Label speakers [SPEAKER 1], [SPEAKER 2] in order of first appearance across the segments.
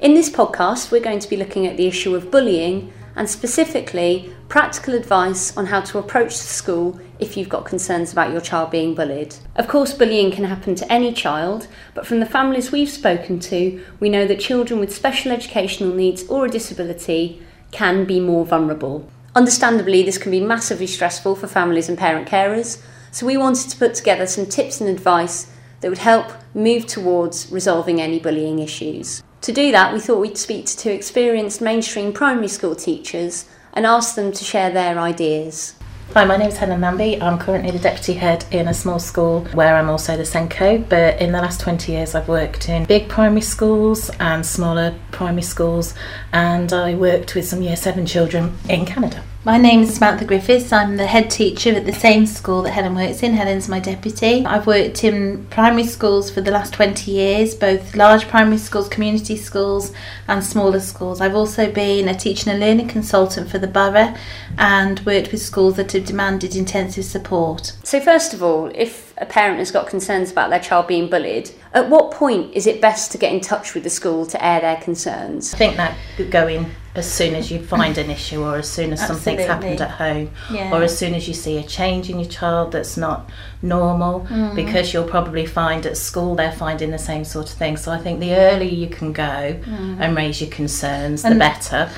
[SPEAKER 1] In this podcast, we're going to be looking at the issue of bullying and specifically practical advice on how to approach the school if you've got concerns about your child being bullied. Of course, bullying can happen to any child, but from the families we've spoken to, we know that children with special educational needs or a disability can be more vulnerable. Understandably, this can be massively stressful for families and parent carers, so we wanted to put together some tips and advice that would help move towards resolving any bullying issues. To do that, we thought we'd speak to two experienced mainstream primary school teachers and ask them to share their ideas.
[SPEAKER 2] Hi, my name is Helen Namby. I'm currently the deputy head in a small school where I'm also the SENCO. But in the last 20 years, I've worked in big primary schools and smaller primary schools, and I worked with some year seven children in Canada.
[SPEAKER 3] My name is Samantha Griffiths. I'm the head teacher at the same school that Helen works in. Helen's my deputy. I've worked in primary schools for the last 20 years, both large primary schools, community schools, and smaller schools. I've also been a teaching and learning consultant for the borough and worked with schools that have demanded intensive support.
[SPEAKER 1] So, first of all, if a parent has got concerns about their child being bullied, at what point is it best to get in touch with the school to air their concerns?
[SPEAKER 2] I think that could go in as soon as you find an issue or as soon as something's happened at home yeah. or as soon as you see a change in your child that's not normal mm. because you'll probably find at school they're finding the same sort of thing so i think the earlier you can go mm. and raise your concerns the better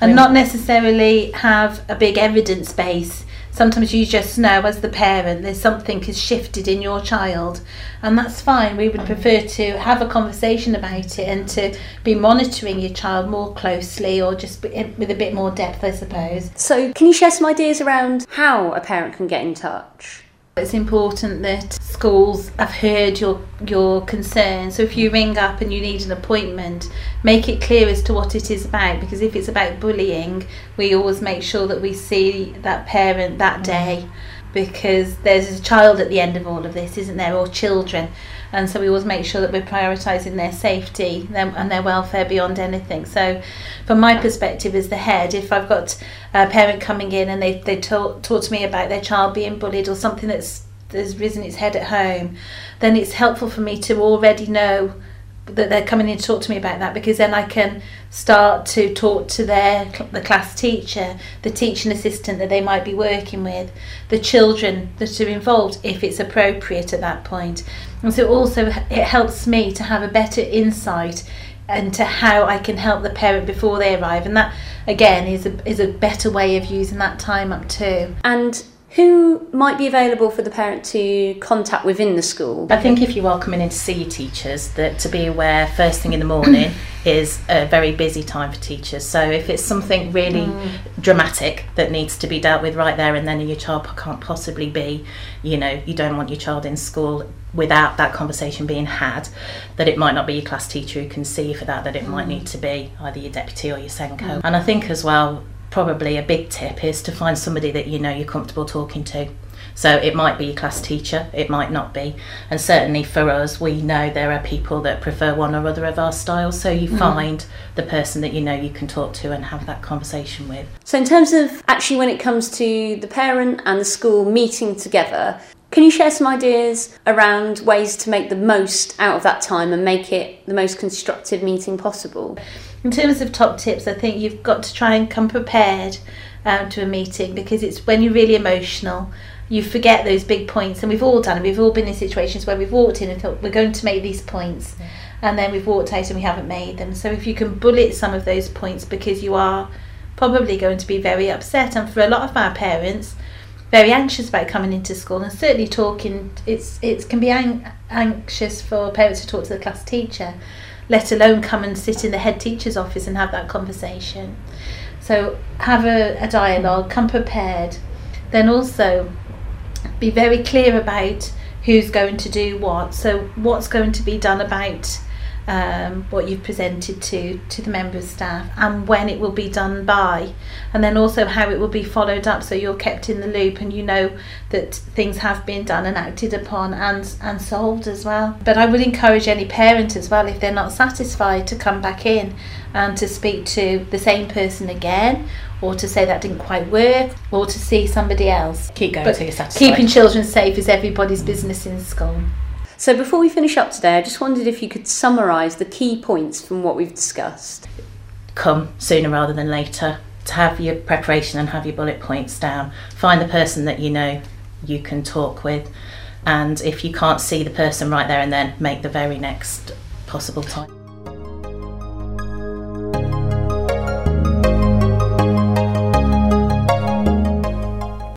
[SPEAKER 3] and not necessarily have a big evidence base sometimes you just know as the parent there's something has shifted in your child. And that's fine. We would prefer to have a conversation about it and to be monitoring your child more closely or just eh, with a bit more depth i suppose.
[SPEAKER 1] So can you share some ideas around how a parent can get in touch
[SPEAKER 3] it's important that schools have heard your your concerns. So if you ring up and you need an appointment, make it clear as to what it is about because if it's about bullying, we always make sure that we see that parent that mm. day because there's a child at the end of all of this, isn't there, or children. And so we always make sure that we're prioritising their safety and their welfare beyond anything. So, from my perspective as the head, if I've got a parent coming in and they, they talk, talk to me about their child being bullied or something that's, that's risen its head at home, then it's helpful for me to already know that they're coming in to talk to me about that because then I can start to talk to their the class teacher, the teaching assistant that they might be working with, the children that are involved if it's appropriate at that point. And so also it helps me to have a better insight into how I can help the parent before they arrive and that again is a is a better way of using that time up too.
[SPEAKER 1] And who might be available for the parent to contact within the school?
[SPEAKER 2] I think if you are coming in to see teachers, that to be aware first thing in the morning is a very busy time for teachers. So if it's something really mm. dramatic that needs to be dealt with right there and then, your child can't possibly be, you know, you don't want your child in school without that conversation being had, that it might not be your class teacher who can see for that, that it mm. might need to be either your deputy or your SENCO. Mm. And I think as well, probably a big tip is to find somebody that you know you're comfortable talking to. So it might be your class teacher, it might not be. And certainly for us, we know there are people that prefer one or other of our styles. So you mm. find the person that you know you can talk to and have that conversation with.
[SPEAKER 1] So, in terms of actually when it comes to the parent and the school meeting together, can you share some ideas around ways to make the most out of that time and make it the most constructive meeting possible?
[SPEAKER 3] In terms of top tips, I think you've got to try and come prepared um, to a meeting because it's when you're really emotional, you forget those big points, and we've all done it. We've all been in situations where we've walked in and thought we're going to make these points, yeah. and then we've walked out and we haven't made them. So if you can bullet some of those points because you are probably going to be very upset, and for a lot of our parents, very anxious about coming into school and certainly talking it's it can be anxious for parents to talk to the class teacher let alone come and sit in the head teacher's office and have that conversation. So have a, a dialogue, come prepared. Then also be very clear about who's going to do what. So what's going to be done about um, what you've presented to to the member of staff and when it will be done by. And then also how it will be followed up so you're kept in the loop and you know that things have been done and acted upon and and solved as well. But I would encourage any parent as well if they're not satisfied to come back in and to speak to the same person again or to say that didn't quite work or to see somebody else.
[SPEAKER 2] Keep going but you're
[SPEAKER 3] satisfied. keeping children safe is everybody's business in school
[SPEAKER 1] So before we finish up today, I just wondered if you could summarise the key points from what we've discussed.
[SPEAKER 2] Come sooner rather than later to have your preparation and have your bullet points down. Find the person that you know you can talk with, and if you can't see the person right there and then, make the very next possible time.